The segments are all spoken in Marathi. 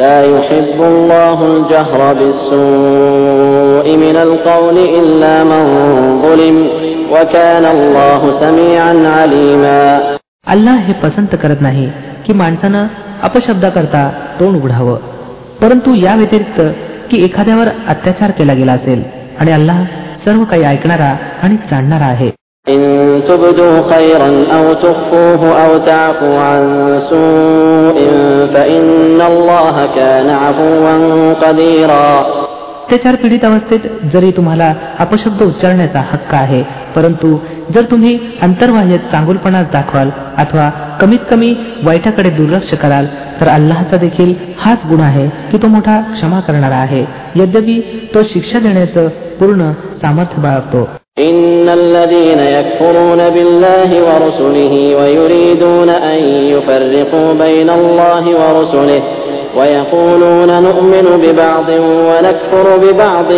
لا يحب الله الجهر بالسوء من القول إلا من ظلم وكان الله سميعا عليما अल्लाह हे पसंत करत नाही की माणसानं अपशब्दाकरता तोंड उघडावं परंतु या व्यतिरिक्त की एखाद्यावर अत्याचार केला गेला असेल आणि अल्लाह सर्व काही ऐकणारा आणि जाणणारा आहे إن تبدوا خيرا أو تخفوه أو تعفوا عن سوء فإن الله كان عفوا قديرا अत्याचार पीडित अवस्थेत जरी तुम्हाला अपशब्द उच्चारण्याचा हक्क आहे परंतु जर तुम्ही अंतर्बाह्य चांगुलपणा दाखवाल अथवा कमीत कमी वाईटाकडे दुर्लक्ष कराल तर अल्लाहचा देखील हाच गुण आहे की तो मोठा क्षमा करणारा आहे यद्यपि तो शिक्षा देण्याचं पूर्ण सामर्थ्य बाळगतो إن الذين يكفرون بالله ورسله ويريدون أن يفرقوا بين الله ورسله ويقولون نؤمن ببعض ونكفر ببعض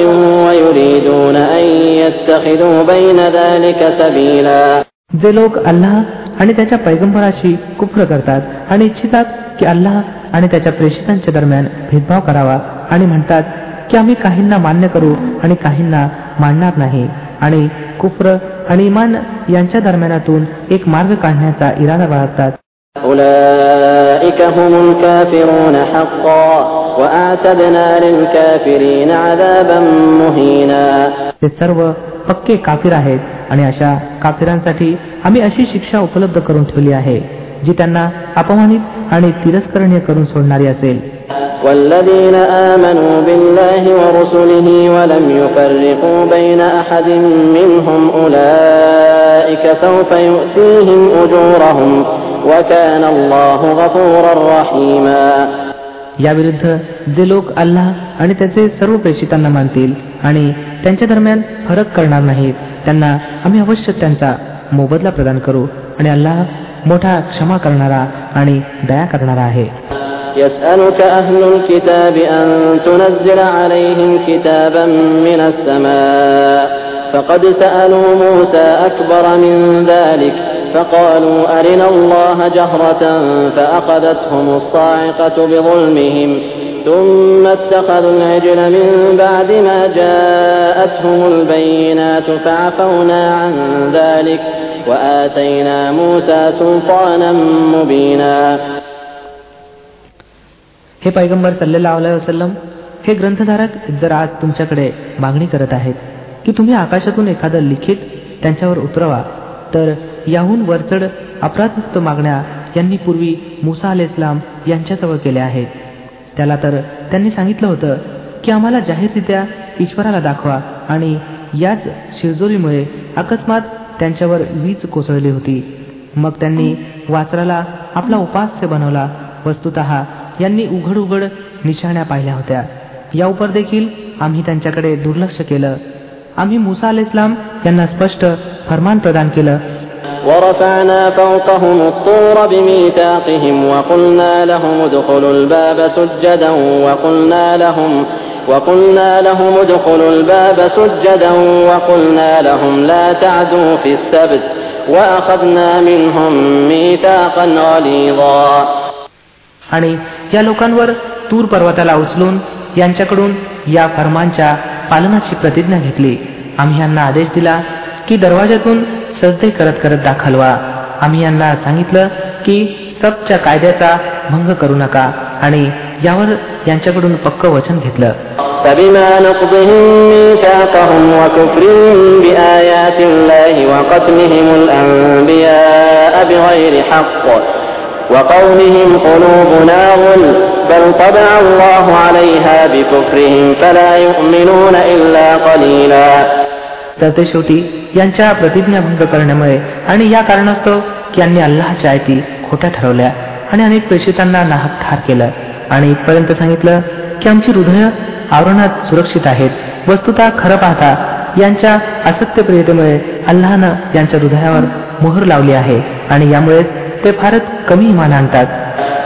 ويريدون أن يتخذوا بين ذلك سبيلا जे लोक अल्लाह आणि त्याच्या पैगंबराशी कुफ्र करतात आणि इच्छितात की अल्लाह आणि त्याच्या प्रेषितांच्या दरम्यान भेदभाव करावा आणि म्हणतात की आम्ही काहींना मान्य करू आणि काहींना मानणार नाही आणि कुफ्र आणि इमान यांच्या दरम्यानातून एक मार्ग काढण्याचा इरादा बाळगतात. ते सर्व पक्के काफिर आहेत आणि अशा काफिरांसाठी आम्ही अशी शिक्षा उपलब्ध करून ठेवली आहे जी त्यांना अपमानित आणि तिरस्करणीय करून सोडणारी असेल. والذين آمنوا بالله ورسله ولم يفرقوا بين أحد منهم أولئك سوف يؤتيهم أجورهم وكان الله غفورا رحيما याविरुद्ध जे लोक अल्लाह आणि त्याचे सर्व प्रेषितांना मानतील आणि त्यांच्या दरम्यान फरक करणार नाहीत त्यांना आम्ही अवश्य त्यांचा मोबदला प्रदान करू आणि अल्लाह मोठा क्षमा करणारा आणि दया करणारा आहे يسألك أهل الكتاب أن تنزل عليهم كتابا من السماء. فقد سألوا موسى أكبر من ذلك فقالوا أرنا الله جهرة فأخذتهم الصاعقة بظلمهم ثم اتخذوا العجل من بعد ما جاءتهم البينات فعفونا عن ذلك وآتينا موسى سلطانا مبينا. हे पैगंबर सल्लेला वसलम हे ग्रंथधारक जर आज तुमच्याकडे मागणी करत आहेत की तुम्ही आकाशातून एखादं लिखित त्यांच्यावर उतरवा. तर याहून वरचढ अपराधमुक्त मागण्या यांनी पूर्वी मुसा अल इस्लाम यांच्याजवळ केल्या आहेत. त्याला तर त्यांनी सांगितलं होतं की आम्हाला जाहीररित्या ईश्वराला दाखवा आणि याच शिरजोरीमुळे अकस्मात त्यांच्यावर वीज कोसळली होती. मग त्यांनी वाचराला आपला उपास्य बनवला. वस्तुत यांनी उघड उघड निशाण्या पाहिल्या होत्या या उपर देखील आम्ही त्यांच्याकडे दुर्लक्ष केलं आम्ही मुसा अल इस्लाम यांना स्पष्ट फरमान प्रदान केलं ورفعنا فوقهم الطور بميثاقهم وقلنا لهم ادخلوا الباب سجدا وقلنا لهم وقلنا لهم ادخلوا الباب سجدا وقلنا لهم لا تعدوا في السبت وأخذنا منهم ميثاقا غليظا आणि या लोकांवर तूर पर्वताला उचलून यांच्याकडून या फरमानच्या पालनाची प्रतिज्ञा घेतली आम्ही यांना आदेश दिला की दरवाजातून सजदे करत करत दाखल व्हा आम्ही यांना सांगितलं की सबच्या कायद्याचा भंग करू नका आणि यावर यांच्याकडून पक्क वचन घेतलं فبما نقضهم ميثاقهم وكفرهم بآيات الله وقتلهم الأنبياء بغير حق وقولهم قلوبنا غل بل طبع الله عليها بكفرهم فلا يؤمنون إلا قليلا तर ते शेवटी यांच्या प्रतिज्ञाभंग करण्यामुळे आणि या कारणास्तव की यांनी अल्लाहच्या आयती खोट्या ठरवल्या आणि अनेक प्रेषितांना नाहक ठार केलं आणि इथपर्यंत सांगितलं की आमची हृदय आवरणात सुरक्षित आहेत वस्तुता खरं पाहता यांच्या असत्यप्रियतेमुळे अल्लाहनं यांच्या हृदयावर मोहर लावली आहे आणि यामुळेच ते फारच कमी इमान आणतात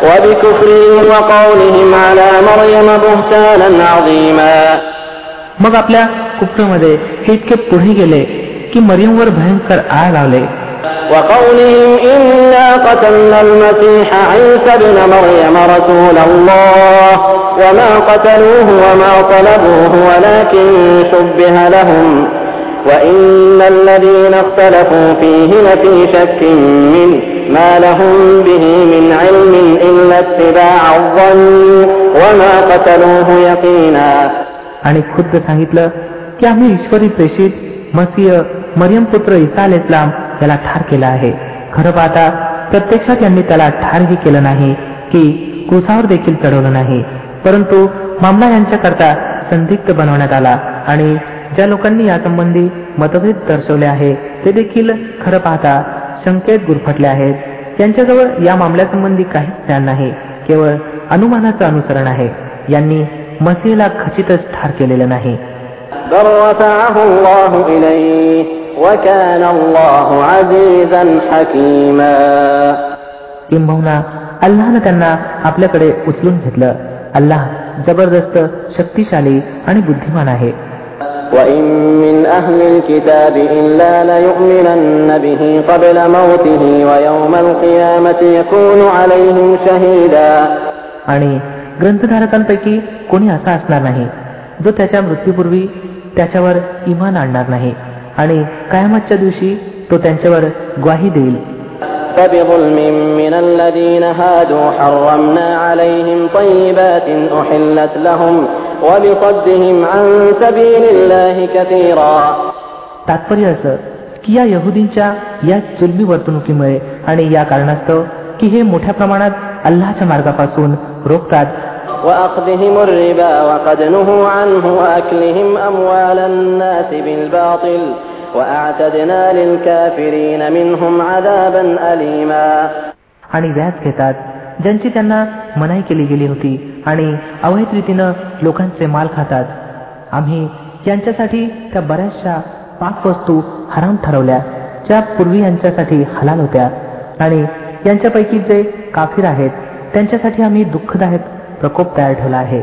وبكفرهم وقولهم على مريم بهتانا عظيما मग आपल्या कुप्रमध्ये हे इतके पुढे गेले की मरियमवर भयंकर आळ लावले وقولهم إنا قتلنا المسيح عيسى ابن مريم رسول الله وما قتلوه وما طلبوه ولكن شبه لهم وإن الذين اختلفوا فيه لفي شك منه ما لهم به من علم إلا اتباع الظن وما قتلوه يقينا आणि खुद्द सांगितलं की आम्ही ईश्वरी प्रेषित मसीह मरियम पुत्र इसा अल इस्लाम याला ठार केला आहे खरं पाहता प्रत्यक्षात यांनी त्याला ठारही केलं नाही की कुसावर देखील चढवलं नाही परंतु मामला यांच्याकरता संदिग्ध बनवण्यात आला आणि ज्या लोकांनी यासंबंधी मतभेद दर्शवले आहे ते देखील खरं पाहता शंकेत गुरफटले आहेत. त्यांच्याजवळ या मामल्यासंबंधी काहीच ज्ञान नाही केवळ अनुमानाचं अनुसरण आहे. यांनी मसीला खचितच ठार केलेलं नाही. किंबहुना अल्लानं त्यांना आपल्याकडे उचलून घेतलं. अल्लाह जबरदस्त शक्तिशाली आणि बुद्धिमान आहे. وإن من أهل الكتاب إلا ليؤمنن به قبل موته ويوم القيامة يكون عليهم شهيدا आणि ग्रंथधारकांपैकी कोणी असा असणार नाही जो त्याच्या मृत्यूपूर्वी त्याच्यावर इमान आणणार नाही आणि कायमातच्या दिवशी तो त्यांच्यावर ग्वाही देईल فبظلم من الذين هادوا حرمنا عليهم طيبات أحلت لهم तात्पर्य असं की या यहुदींच्या या चुलबी वर्तणुकीमुळे आणि या कारणास्तव की हे मोठ्या प्रमाणात अल्लाच्या मार्गापासून रोखतात. आणि व्याज घेतात ज्यांची त्यांना मनाई केली गेली होती. आणि अवैध रीतीनं लोकांचे माल खातात आम्ही यांच्यासाठी त्या बऱ्याचशा पाकवस्तू हराम ठरवल्या ज्या पूर्वी यांच्यासाठी हलाल होत्या आणि यांच्यापैकी जे काफीर आहेत त्यांच्यासाठी आम्ही दुःखदायक प्रकोप तयार ठेवला आहे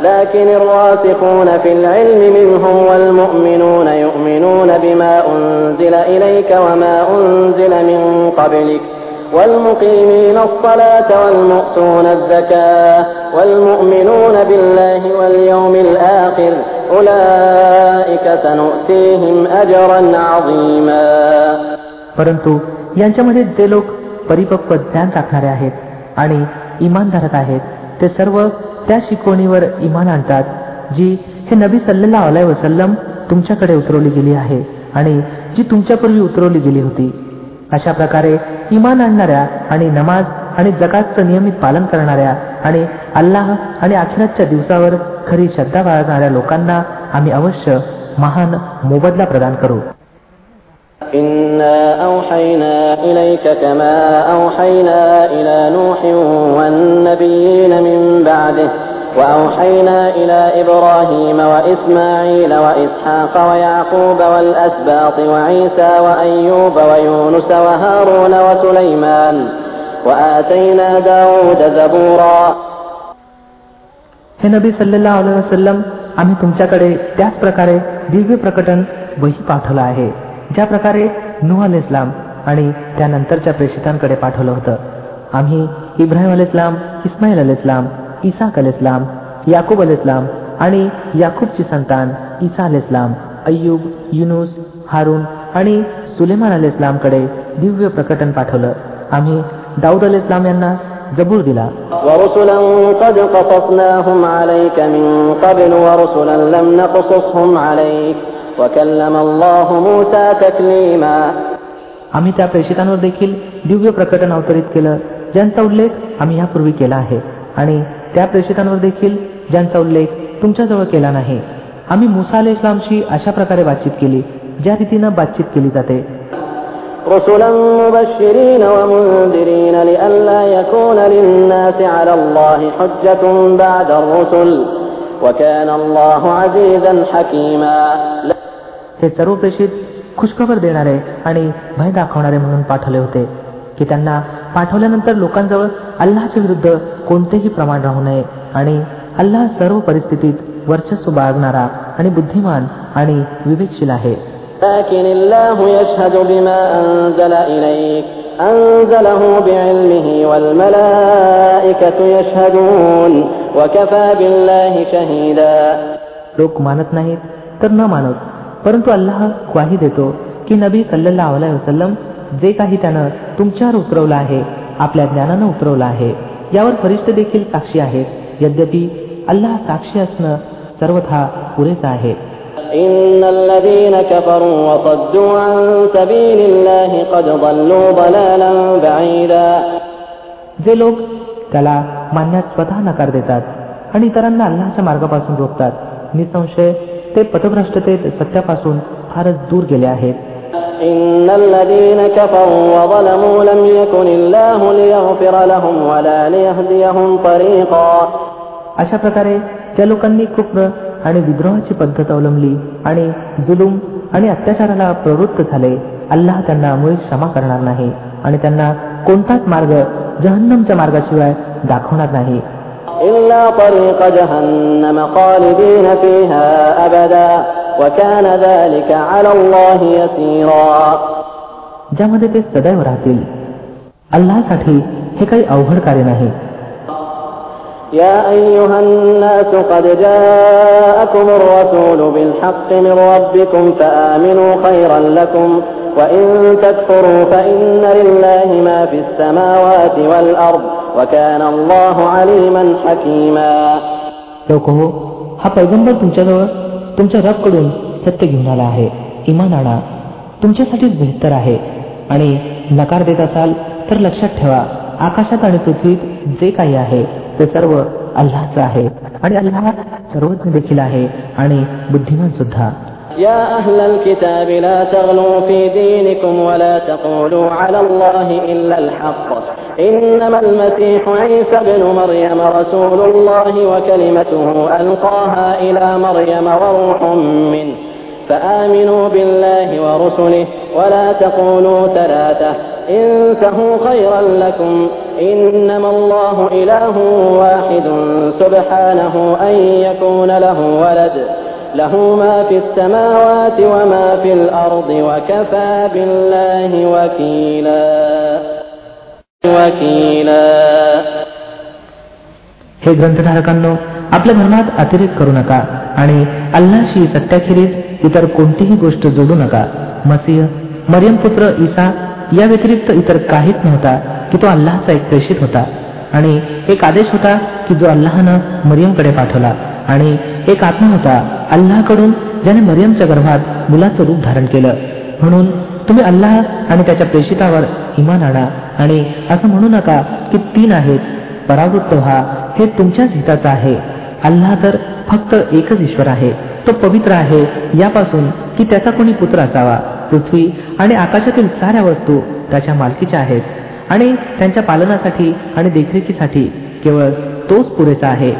لكن الراسخون في العلم منهم والمؤمنون يؤمنون بما أنزل إليك وما أنزل من قبلك والمقيمين الصلاة والمؤتون الزكاة والمؤمنون بالله واليوم الآخر أولئك سنؤتيهم أجرا عظيما परंतु यांच्यामध्ये जे लोक परिपक्व ज्ञान राखणारे आहेत आणि इमानधारक आहेत ते सर्व त्या शिकवणीवर इमान आणतात जी हे नबी सल्लेला अलाय वसल्लम तुमच्याकडे उतरवली गेली आहे आणि जी तुमच्यापूर्वी उतरवली गेली होती अशा प्रकारे इमान आणणाऱ्या आणि नमाज आणि जगातचं नियमित पालन करणाऱ्या आणि अल्लाह आणि अखिरातच्या दिवसावर खरी श्रद्धा बाळगणाऱ्या लोकांना आम्ही अवश्य महान मोबदला प्रदान करू إنا أوحينا إليك كما أوحينا إلى نوح والنبيين من بعده وأوحينا إلى إبراهيم وإسماعيل وإسحاق ويعقوب والأسباط وعيسى وأيوب ويونس وهارون وسليمان وآتينا داود زبورا हे नबी सल्लेला वसल्लम आम्ही तुमच्याकडे त्याच प्रकारे दिव्य प्रकटन वही पाठवलं आहे ज्या प्रकारे नुह अल इस्लाम आणि त्यानंतरच्या प्रेषितांकडे पाठवलं होतं आम्ही इब्राहिम अल इस्लाम इस्माईल अल इस्लाम इसाक अल इस्लाम याकूब अल इस्लाम आणि याकूबची संतान इसा अल इस्लाम अय्यूब युनुस हारून आणि सुलेमान अल इस्लामकडे दिव्य प्रकटन पाठवलं. आम्ही दाऊद अल इस्लाम यांना जबूर दिला. आम्ही त्या प्रेषितांवर देखील दिव्य प्रकटन अवतरित केलं ज्यांचा उल्लेख आम्ही यापूर्वी केला आहे. आणि त्या प्रेषितांवर देखील ज्यांचा उल्लेख तुमच्याजवळ केला नाही आम्ही मुसा इस्लामशी अशा प्रकारे बातचीत केली ज्या रीतीनं बातचीत केली जाते. हे सर्व प्रेषित खुशखबर देणारे आणि भय दाखवणारे म्हणून पाठवले होते की त्यांना पाठवल्यानंतर लोकांजवळ अल्लाच्या विरुद्ध कोणतेही प्रमाण राहू नये आणि अल्लाह सर्व परिस्थितीत वर्चस्व बाळगणारा आणि बुद्धिमान आणि विवेकशील आहे لكن الله يشهد بما أنزل إليك أنزله بعلمه والملائكة يشهدون وكفى بالله شهيدا लोक मानत नाहीत तर न मानत परंतु अल्लाह ग्वाही देतो की नबी सल्लल्लाहु अलैहि वसल्लम जे काही त्यानं तुमच्यावर उतरवलं आहे आपल्या ज्ञानानं उतरवलं आहे यावर फरिश्ते देखील साक्षी आहेत यद्यपि अल्लाह साक्षी असणं सर्वथा पुरेसं आहे إن الذين كفروا وصدوا عن سبيل الله قد ضلوا ضلالا بعيدا जे लोक त्याला मानण्यास स्वतः नकार देतात आणि इतरांना अल्लाच्या मार्गापासून रोखतात निसंशय ते पथभ्रष्टतेत सत्यापासून फारच दूर गेले आहेत إن الذين كفروا وظلموا لم يكن الله ليغفر لهم ولا ليهديهم طريقا अशा प्रकारे ज्या लोकांनी कुप्र आणि विद्रोहाची पद्धत अवलंबली आणि जुलूम आणि अत्याचाराला प्रवृत्त झाले अल्लाह त्यांना मुळीच क्षमा करणार नाही आणि त्यांना कोणताच मार्ग जहन्नमच्या मार्गाशिवाय दाखवणार नाही إلا طريق جهنم خالدين فيها أبدا وكان ذلك على الله يسيرا ज्यामध्ये ते सदैव राहतील अल्लासाठी हे काही अवघड कार्य नाही يا أيها الناس قد جاءكم الرسول بالحق من ربكم فآمنوا خيرا لكم وإن تكفروا فإن لله ما في السماوات والأرض وكان الله عليما حكيما लोक हो हा पैगंबर तुमच्याजवळ तुमच्या रबकडून सत्य घेऊन आला आहे इमान आणा तुमच्यासाठीच बेहतर आहे आणि नकार देत असाल तर लक्षात ठेवा आकाशात आणि पृथ्वीत जे काही आहे ते सर्व अल्लाचं आहे आणि अल्लाह सर्वज्ञ देखील आहे आणि बुद्धिमान सुद्धा يا أهل الكتاب لا تغلوا في دينكم ولا تقولوا على الله إلا الحق إنما المسيح عيسى ابن مريم رسول الله وكلمته ألقاها إلى مريم وروح منه فآمنوا بالله ورسله ولا تقولوا ثلاثة انتهوا خيرا لكم إنما الله إله واحد سبحانه أن يكون له ولد له ما في السماوات وما في الأرض وكفى بالله وكيلا وكيلا हे ग्रंथधारकांनो आपल्या धर्मात अतिरेक करू नका आणि अल्लाशी सत्याखेरीज इतर कोणतीही गोष्ट जोडू नका. मसीह मरियम पुत्र ईसा या व्यतिरिक्त इतर काहीच नव्हता की तो अल्लाहचा एक प्रेषित होता. आणि एक आदेश होता की जो अल्लाहनं मरियमकडे पाठवला आणि एक आत्मा होता अल्लाहकडून ज्याने मरियमच्या गर्भात मुलाचं रूप धारण केलं. म्हणून तुम्ही अल्लाह आणि त्याच्या प्रेषितावर इमान आणा. आणि असं म्हणू नका की तीन आहेत परावृत्त व्हा हे तुमच्याच हिताचं आहे अल्लाह तर फक्त एकच ईश्वर आहे तो पवित्र आहे यापासून की त्याचा कोणी पुत्र असावा पृथ्वी आणि आकाशातील साऱ्या वस्तू त्याच्या मालकीच्या आहेत आणि त्यांच्या पालनासाठी आणि देखरेखीसाठी केवळ तोच पुरेसा आहे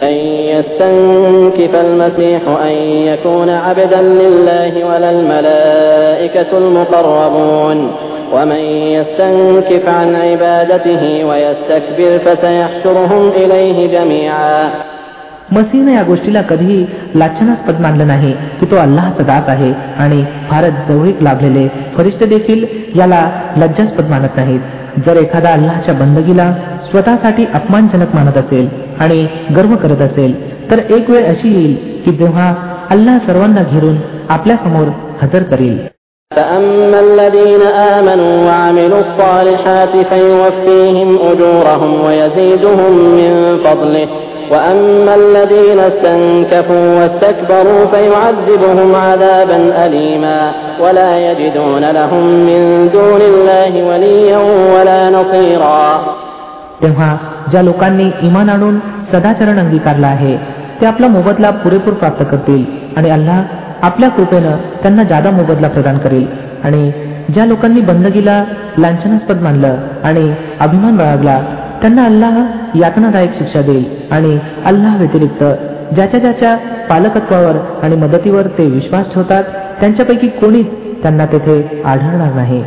أن يستنكف المسيح أن يكون عبدا لله ولا الملائكة المقربون ومن يستنكف عن عبادته ويستكبر فسيحشرهم إليه جميعا मसीहने या गोष्टीला कधीही लाच्छनास्पद मानलं नाही की तो अल्लाहचा दास आहे आणि फारच जवळीक लाभलेले फरिश्ते देखील याला लज्जास्पद मानत नाहीत जर एखादा अल्लाहच्या बंदगीला स्वतःसाठी अपमानजनक मानत असेल आणि गर्व करत असेल तर एक वेळ अशी येईल की जेव्हा अल्लाह सर्वांना घेरून आपल्या समोर हजर करील فأما الذين آمنوا وعملوا الصالحات فيوفيهم أجورهم ويزيدهم من فضله وأما الذين استنكفوا واستكبروا فيعذبهم عذابا أليما ولا يجدون لهم من دون الله وليا ولا نصيرا तेव्हा ज्या लोकांनी इमान आणून सदाचरण अंगीकारला आहे ते आपला मोबदला पुरेपूर प्राप्त करतील आणि अल्लाह आपल्या कृपेनं त्यांना जादा मोबदला प्रदान करेल आणि ज्या लोकांनी बंदगीला लांछनास्पद मानलं आणि अभिमान बाळगला त्यांना अल्लाह यातनादायक शिक्षा देईल आणि अल्लाह व्यतिरिक्त ज्याच्या ज्याच्या पालकत्वावर आणि मदतीवर ते विश्वास ठेवतात त्यांच्यापैकी कोणीच त्यांना तेथे आढळणार नाही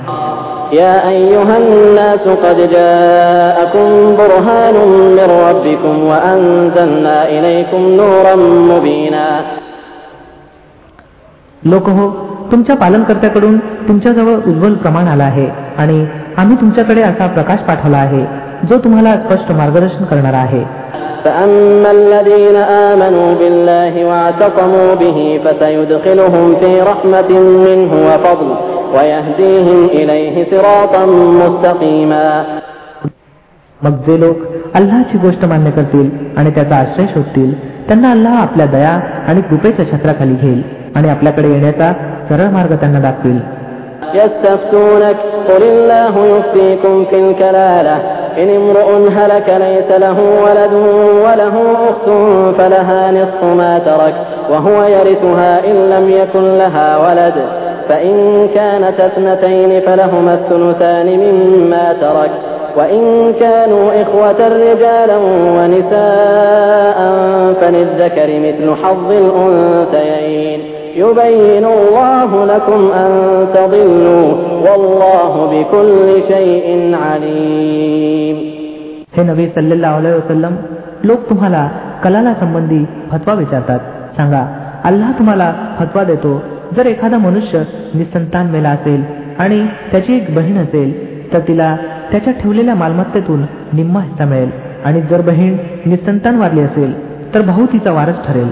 يا أيها الناس قد جاءكم برهان من ربكم وأنزلنا إليكم نورا مبينا लोक हो तुमच्या पालनकर्त्याकडून तुमच्याजवळ उज्ज्वल प्रमाण आला आहे आणि आम्ही तुमच्याकडे असा प्रकाश पाठवला आहे जो तुम्हाला स्पष्ट मार्गदर्शन करणार आहे. मग जे लोक अल्लाची गोष्ट मान्य करतील आणि त्याचा आश्रय शोधतील त्यांना अल्लाह आपल्या दया आणि कृपेच्या छत्राखाली घेईल. आणि आपल्याकडे येण्याचा सरळ मार्ग त्यांना दाखवेल يستفتونك قل الله يفتيكم في الكلالة إن امرؤ هلك ليس له ولد وله أخت فلها نصف ما ترك وهو يرثها إن لم يكن لها ولد فإن كانت اثنتين فلهما الثلثان مما ترك وإن كانوا إخوة رجالا ونساء فللذكر مثل حظ الأنثيين يبين الله لكم أن تضلوا والله بكل شيء عليم हे नबी सल्लेल्लाहु अलैहि वसल्लम लोक तुम्हाला कलाला संबंधी फतवा विचारतात सांगा अल्लाह तुम्हाला फतवा देतो जर एखादा मनुष्य निसंतान मेला असेल आणि त्याची एक बहीण असेल तर तिला त्याच्या ठेवलेल्या मालमत्तेतून निम्मा हिस्सा मिळेल आणि जर बहीण निसंतान वारली असेल तर भाऊ तिचा वारस ठरेल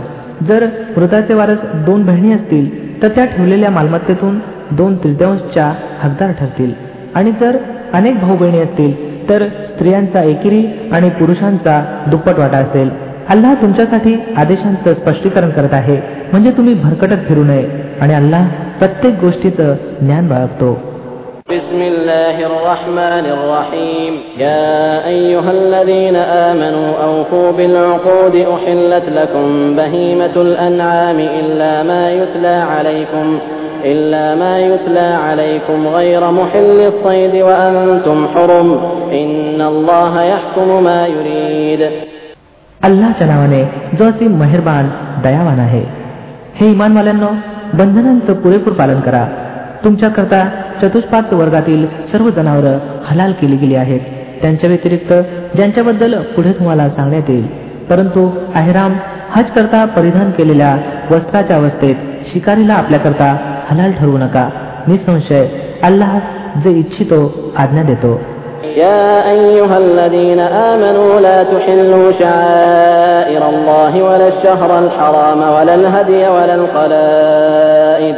जर मृताचे वारस दोन बहिणी असतील तर त्या ठेवलेल्या मालमत्तेतून दोन तृतीयांशच्या हकदार ठरतील. आणि जर अनेक भाऊ बहिणी असतील तर स्त्रियांचा एकेरी आणि पुरुषांचा दुप्पट वाटा असेल. अल्लाह तुमच्यासाठी आदेशांचं स्पष्टीकरण करत आहे. म्हणजे तुम्ही भरकटत फिरू नये. आणि अल्लाह प्रत्येक गोष्टीचं ज्ञान बाळगतो. بسم الله الرحمن الرحيم يا أيها الذين آمنوا أوفوا بالعقود أحلت لكم بهيمة الأنعام إلا ما يتلى عليكم إلا ما يتلى عليكم غير محل الصيد وأنتم حرم إن الله يحكم ما يريد अल्लाच्या नावाने जो असे मेहरबान दयावान आहे हे इमानवाल्यांनो बंधनांचं पुरेपूर पालन करा तुमच्याकरता चतुष्पाद वर्गातील सर्व जनावरं हलाल केली गेली आहेत त्यांच्या व्यतिरिक्त ज्यांच्याबद्दल पुढे तुम्हाला सांगण्यात येईल परंतु अहिराम हज करता परिधान केलेल्या वस्त्राच्या अवस्थेत शिकारीला आपल्याकरता हलाल ठरवू नका निसंशय अल्लाह जे इच्छितो आज्ञा देतो يا أيها الذين آمنوا لا تحلوا شعائر الله ولا الشهر الحرام ولا الهدي ولا القلائد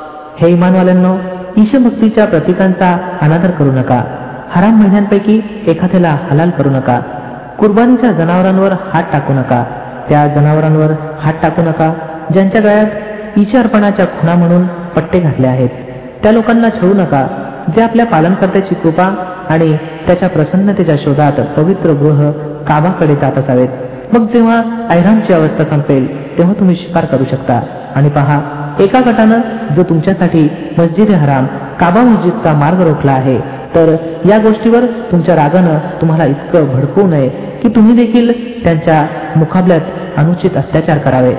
हे इमानवाल्यांनो ईशभक्तीच्या प्रतीकांचा अनादर करू नका. हराम महिन्यांपैकी एखाद्याला हलाल करू नका. कुर्बानीच्या जनावरांवर हात टाकू नका. त्या जनावरांवर हात टाकू नका. ज्यांच्या गळ्यात ईश अर्पणाच्या खुणा म्हणून पट्टे घातले आहेत त्या लोकांना छळू नका. जे आपल्या पालनकर्त्याची कृपा आणि त्याच्या प्रसन्नतेच्या शोधात पवित्र गृह काबाकडे जात असावेत. मग जेव्हा ऐरामची अवस्था संपेल तेव्हा तुम्ही शिकार करू शकता. आणि पहा एका गटानं जो तुमच्यासाठी मस्जिद हराम काबा मस्जिदचा मार्ग रोखला आहे तर या गोष्टीवर तुमच्या रागानं तुम्हाला इतकं भडकवू नये की तुम्ही देखील त्यांच्या मुकाबल्यात अनुचित अत्याचार करावे.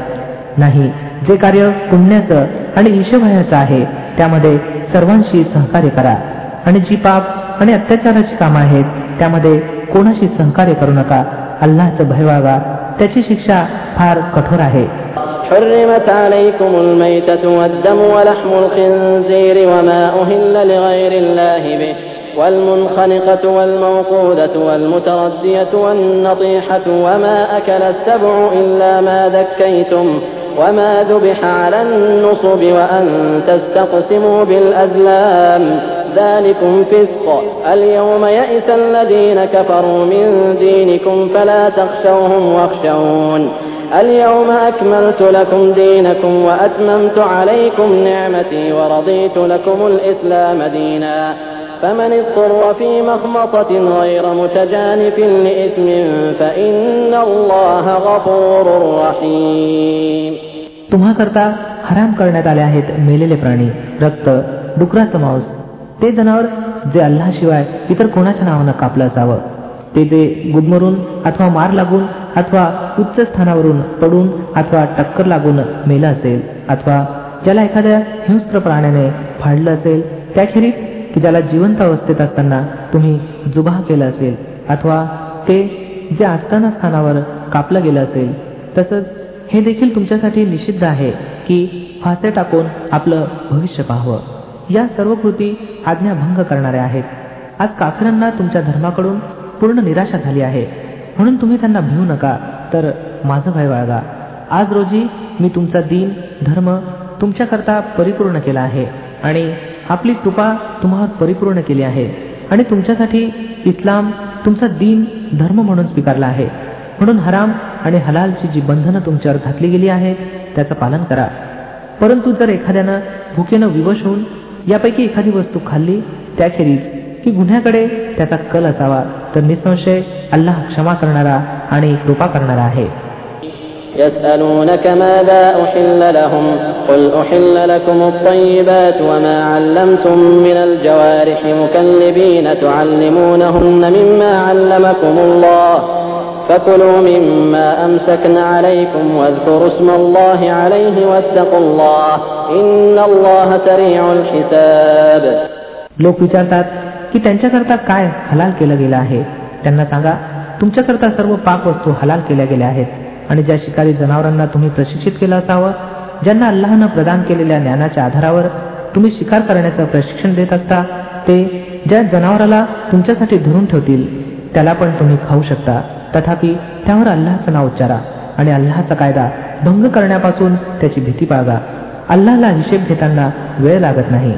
नाही जे कार्य पुण्याचं आणि ईशभयाचं आहे त्यामध्ये सर्वांशी सहकार्य करा. आणि जी पाप आणि अत्याचाराची कामं आहेत त्यामध्ये कोणाशी सहकार्य करू नका. अल्लाचं भय वागा त्याची शिक्षा फार कठोर आहे. حرمت عليكم الميتة والدم ولحم الخنزير وما أهل لغير الله به والمنخنقة والموقودة والمتردية والنطيحة وما أكل السبع إلا ما ذكيتم وما ذبح على النصب وأن تستقسموا بالأزلام. ذلكم فسق. اليوم يئس الذين كفروا من دينكم فلا تخشوهم واخشون. اليوم أكملت لكم دينكم وأتممت عليكم نعمتي ورضيت لكم الإسلام دينا فمن اضطر في مخمصة غير متجانف لإثم فإن الله غفور رحيم तुम्हाकरता हराम करण्यात आले आहेत मेलेले प्राणी रक्त डुकराचं मांस ते जनावर जे अल्लाशिवाय इतर कोणाच्या नावानं कापलं असावं ते ते गुदमरून अथवा मार लागून अथवा उच्च स्थानावरून पडून अथवा टक्कर लागून मेलं असेल अथवा ज्याला एखाद्या हिंस्त्र प्राण्याने फाडलं असेल त्याखेरीज की ज्याला जिवंत अवस्थेत असताना तुम्ही जुबाह केलं असेल अथवा ते जे असताना स्थानावर कापलं गेलं असेल तसंच हे देखील तुमच्यासाठी निषिद्ध आहे की फासे टाकून आपलं भविष्य पाहावं. या सर्व कृती आज्ञाभंग करणाऱ्या आहेत. आज काखरांना तुमच्या धर्माकडून पूर्ण निराशा झाली आहे. म्हणून तुम्ही त्यांना भिवू नका. तर माझं भय बाळगा आज रोजी मी तुमचा दीन धर्म तुमच्याकरता परिपूर्ण केला आहे आणि आपली कृपा तुम्हाला परिपूर्ण केली आहे आणि तुमच्यासाठी इस्लाम तुमचा दीन धर्म म्हणून स्वीकारला आहे. म्हणून हराम आणि हलालची जी बंधनं तुमच्यावर घातली गेली आहेत त्याचं पालन करा. परंतु जर एखाद्यानं भुकेनं विवश होऊन यापैकी एखादी वस्तू खाल्ली त्याखेरीज की गुन्ह्याकडे त्याचा कल असावा तर निसंशय अल्लाह क्षमा करणारा आणि कृपा करणारा आहे يسألونك ماذا أحل لهم قل أحل لكم الطيبات وما علمتم من الجوارح مكلبين تعلمونهن مما علمكم الله فكلوا مما أمسكن عليكم واذكروا اسم الله عليه واتقوا الله إن الله سريع الحساب लोक विचारतात की त्यांच्याकरता काय हलाल केलं गेलं आहे? त्यांना सांगा तुमच्याकरता सर्व पाक वस्तू हलाल केल्या गेल्या आहेत आणि ज्या शिकारी जनावरांना तुम्ही प्रशिक्षित केलं असावं ज्यांना अल्लाहनं प्रदान केलेल्या ज्ञानाच्या आधारावर तुम्ही शिकार करण्याचं प्रशिक्षण देत असता ते ज्या जनावराला तुमच्यासाठी धरून ठेवतील त्याला पण तुम्ही खाऊ शकता. तथापि त्यावर अल्लाचं नाव उच्चारा आणि अल्लाचा कायदा भंग करण्यापासून त्याची भीती बाळगा अल्लाला हिशेब घेताना वेळ लागत नाही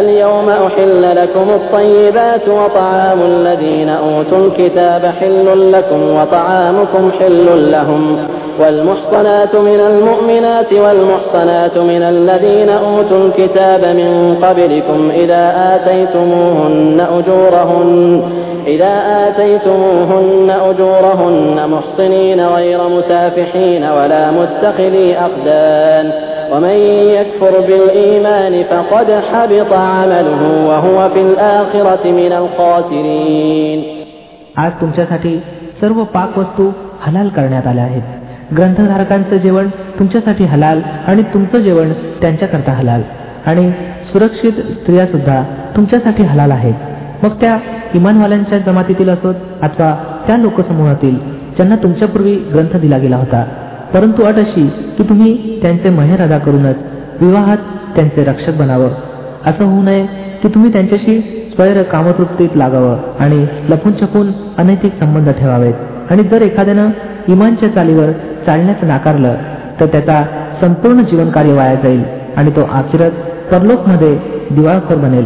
اليوم أحل لكم الطيبات وطعام الذين أوتوا الكتاب حل لكم وطعامكم حل لهم والمحصنات من المؤمنات والمحصنات من الذين أوتوا الكتاب من قبلكم إذا آتيتموهن أجورهن إذا آتيتموهن أجورهن محصنين غير مسافحين ولا متخذي أخدان ومن يكفر بالإيمان فقد حبط عمله وهو في الآخرة من الخاسرين आज तुमच्यासाठी सर्व पाक वस्तू हलाल करण्यात आल्या आहेत ग्रंथधारकांचं जेवण तुमच्यासाठी हलाल आणि तुमचं जेवण त्यांच्याकरता हलाल आणि सुरक्षित स्त्रिया सुद्धा तुमच्यासाठी हलाल आहेत मग त्या इमानवाल्यांच्या जमातीतील असोत अथवा त्या लोकसमूहातील ज्यांना तुमच्यापूर्वी ग्रंथ दिला गेला होता परंतु अट अशी की तुम्ही त्यांचे महेर अदा करूनच विवाहात त्यांचे रक्षक बनावं. असं होऊ नये की तुम्ही त्यांच्याशी स्वैर कामतृप्तीत लागावं आणि लपून छपून अनैतिक संबंध ठेवावेत. आणि जर एखाद्यानं इमानच्या चालीवर चालण्याचं नाकारलं तर त्याचा संपूर्ण जीवनकार्य वाया जाईल आणि तो आखिरत परलोकमध्ये दिवाळखोर बनेल.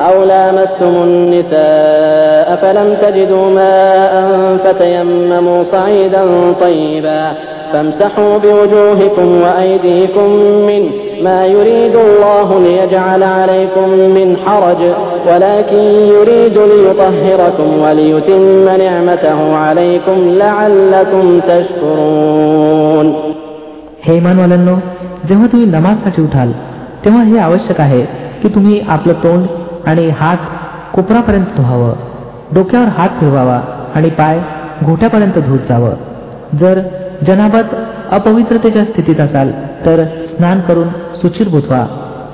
أو لامستم النساء فلم تجدوا ماء فتيمموا صعيدا طيبا فامسحوا بوجوهكم وأيديكم منه ما يريد الله ليجعل عليكم من حرج ولكن يريد ليطهركم وليتم نعمته عليكم لعلكم تشكرون हे इमानवाल्यांनो जेव्हा तुम्ही नमाजसाठी उठाल तेव्हा हे आवश्यक आहे की तुम्ही आपलं तोंड आणि हात कोपरापर्यंत धुवावं. डोक्यावर हात फिरवावा आणि पाय घोट्यापर्यंत धुत जावं. जर जनाबत अपवित्रतेच्या स्थितीत असाल तर स्नान करून सुचिर व्हा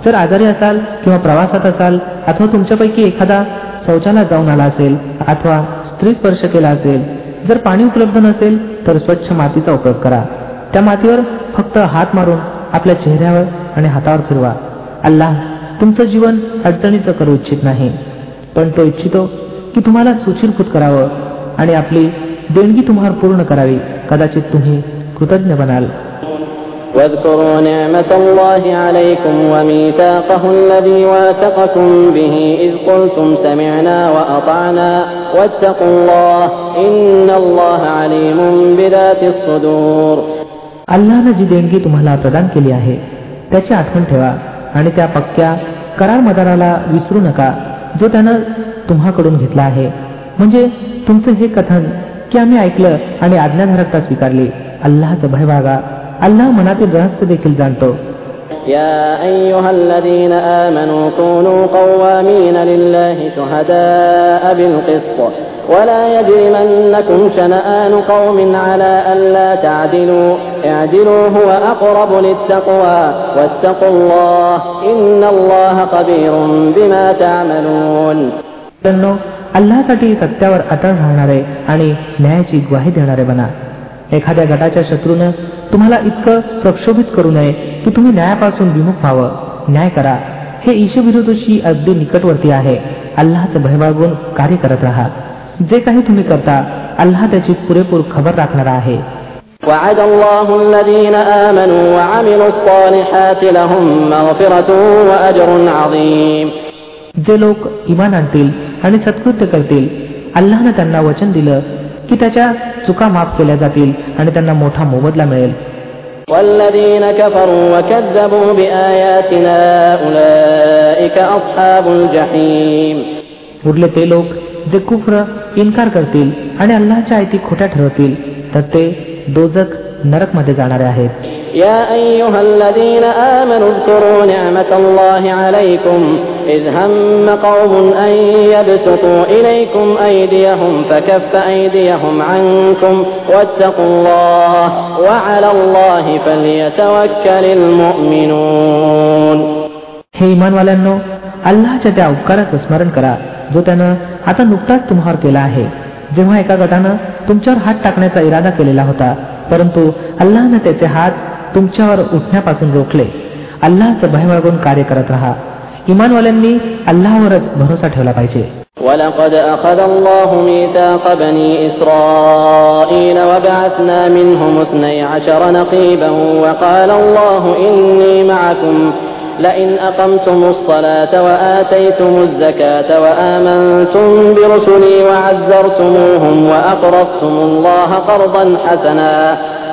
जर आजारी असाल किंवा प्रवासात असाल अथवा तुमच्यापैकी एखादा शौचालयात जाऊन आला असेल अथवा स्त्री स्पर्श केला असेल जर पाणी उपलब्ध नसेल तर स्वच्छ मातीचा उपयोग करा. त्या मातीवर फक्त हात मारून आपल्या चेहऱ्यावर आणि हातावर फिरवा. अल्लाह तुमचं जीवन अडचणीचं करू इच्छित नाही पण तो इच्छितो की तुम्हाला सुचिरभूत करावं आणि आपली देणगी तुम्हाला पूर्ण करावी कदाचित तुम्ही कृतज्ञ बनाल واذكروا نعمة الله عليكم وميثاقه الذي واثقكم به إذ قلتم سمعنا وأطعنا واتقوا الله إن الله عليم بذات الصدور अल्लानं जी देणगी तुम्हाला प्रदान केली आहे त्याची आठवण ठेवा आणि त्या पक्क्या करार मदाराला विसरू नका जो त्यानं तुम्हाकडून घेतला आहे. म्हणजे तुमचं हे कथन की आम्ही ऐकलं आणि आज्ञाधारकता स्वीकारली अल्लाचं भय बागा अल्लाह मनातील रहस्य देखील जाणतो. يا أيها الذين آمنوا كونوا قوامين لله شهداء بالقسط ولا يجرمنكم شنآن قوم على ألا تعدلوا اعدلوا هو أقرب للتقوى واتقوا الله إن الله خبير بما تعملون अल्लासाठी सत्यावर अटळ राहणारे आणि न्यायाची ग्वाही देणारे बना एखाद्या गटाच्या शत्रूनं तुम्हाला इतकं प्रक्षोभित करू नये की तुम्ही न्यायापासून विमुख व्हावं न्याय करा हे ईशविरोधशी अगदी निकटवर्ती आहे अल्लाचं भय बाळगून कार्य करत राहा जे काही तुम्ही करता अल्लाह त्याची पुरेपूर खबर राखणारा आहे وعد الله الذين آمنوا وعملوا الصالحات لهم مغفرة وأجر عظيم जे लोक इमान आणतील आणि सत्कृत्य करतील अल्लानं त्यांना वचन दिलं की त्याच्या चुका माफ केल्या जातील आणि त्यांना मोठा मोबदला मिळेल. उरले ते लोक जे कुफ्र इन्कार करतील आणि अल्लाच्या आयती खोट्या ठरवतील तर ते दोजक नरकमध्ये जाणारे आहेत. या يا أيها الذين آمنوا اذكروا نعمة الله عليكم إذ هم قوم أن يبسطوا إليكم أيديهم فكف أيديهم عنكم واتقوا الله وعلى الله فليتوكل المؤمنون हे इमानवाल्यांनो अल्लाच्या त्या उपकाराचं स्मरण करा जो त्यानं आता नुकताच तुम्हावर केला आहे जेव्हा एका गटानं तुमच्यावर हात टाकण्याचा इरादा केलेला होता परंतु अल्लानं त्याचे हात तुमच्यावर उठण्यापासून रोखले अल्लाचं भय बाळगून कार्य करत राहा इमानवाल्यांनी अल्लाहवरच भरोसा ठेवला पाहिजे ولقد أخذ الله ميثاق بني إسرائيل وبعثنا منهم اثني عشر نقيبا وقال الله إني معكم لئن أقمتم الصلاة وآتيتم الزكاة وآمنتم برسلي وعزرتموهم وأقرضتم الله قرضا حسنا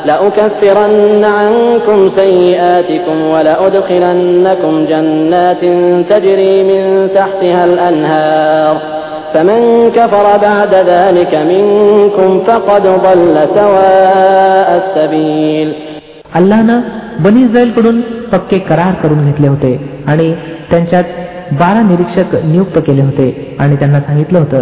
لأكفرن عنكم سيئاتكم ولأدخلنكم جنات تجري من تحتها الأنهار فمن كفر بعد ذلك منكم فقد ضل سواء السبيل अल्लानं बनी इस्रायलकडून पक्के करार करून घेतले होते आणि त्यांच्यात बारा निरीक्षक नियुक्त केले होते आणि त्यांना सांगितलं होतं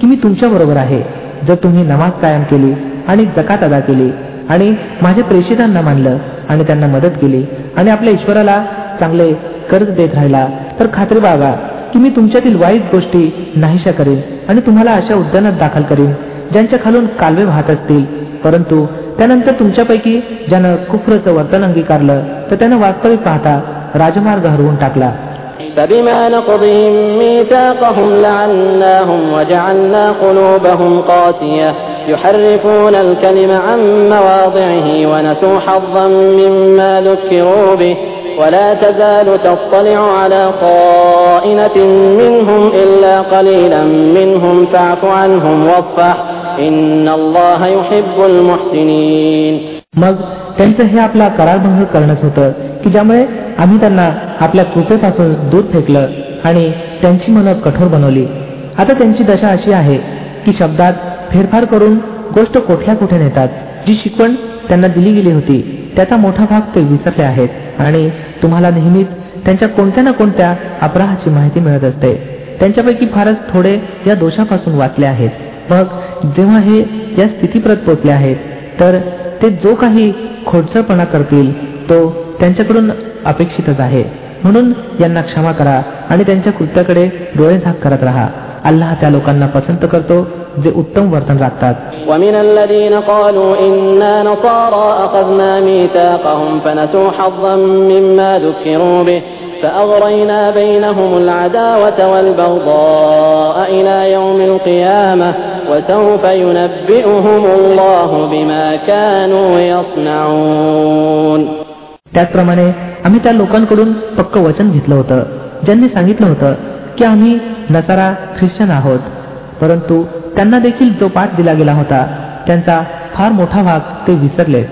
की मी तुमच्या बरोबर आहे जर तुम्ही नमाज कायम केली आणि जकात अदा केली आणि माझ्या प्रेषितांना मानलं आणि त्यांना मदत केली आणि आपल्या ईश्वराला चांगले कर्ज देत राहिला तर खात्री बागा की मी तुमच्यातील वाईट गोष्टी नाहीशा करीन आणि तुम्हाला अशा उद्यानात दाखल करीन ज्यांच्या खालून कालवे वाहत असतील परंतु त्यानंतर तुमच्यापैकी ज्यानं कुफरचं वर्तन अंगीकारलं तर त्यानं वास्तविक पाहता राजमार्ग हरवून टाकला فبما نقضهم ميثاقهم لعناهم وجعلنا قلوبهم قاسية يحرفون الكلم عن مواضعه ونسوا حظا مما ذكروا به ولا تزال تطلع على خائنة منهم إلا قليلا منهم فاعف عنهم واصفح إن الله يحب المحسنين मग त्यांचं हे आपला करारभंग करणंच होतं की ज्यामुळे आम्ही त्यांना आपल्या कृपेपासून दूध फेकलं आणि त्यांची मनं कठोर बनवली आता त्यांची दशा अशी आहे की शब्दात फेरफार करून गोष्ट कुठल्या कुठे नेतात जी शिकवण त्यांना दिली गेली होती त्याचा मोठा भाग ते विसरले आहेत. आणि तुम्हाला नेहमीच त्यांच्या कोणत्या ना कोणत्या अपराहाची माहिती मिळत असते. त्यांच्यापैकी फारच थोडे या दोषापासून वाचले आहेत. मग जेव्हा हे या स्थितीप्रत पोचले आहेत तर ते जो काही खोडसळपणा करतील तो त्यांच्याकडून अपेक्षितच आहे. म्हणून यांना क्षमा करा आणि त्यांच्या कृत्याकडे डोळे झाक करत राहा. अल्लाह त्या लोकांना पसंत करतो जे उत्तम वर्तन राखतात ومن الذين قالوا إنا نصارى أخذنا ميثاقهم فنسوا حظا مما ذكروا به فأغرينا بينهم العداوة والبغضاء إلى يوم القيامة وسوف ينبئهم الله بما كانوا يصنعون त्याचप्रमाणे आम्ही त्या लोकांकडून पक्क वचन घेतलं होतं ज्यांनी सांगितलं होतं की आम्ही नसारा ख्रिश्चन आहोत परंतु त्यांना देखील जो पाठ दिला गेला होता त्यांचा फार मोठा भाग ते विसरले.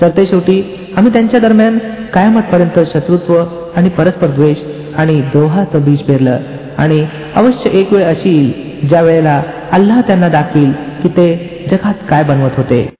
तर ते शेवटी आम्ही त्यांच्या दरम्यान कायमतपर्यंत शत्रुत्व आणि परस्पर द्वेष आणि द्रोहाचं बीज पेरलं. आणि अवश्य एक वेळ अशी येईल ज्या वेळेला अल्लाह त्यांना दाखवील की ते जगात काय बनवत होते.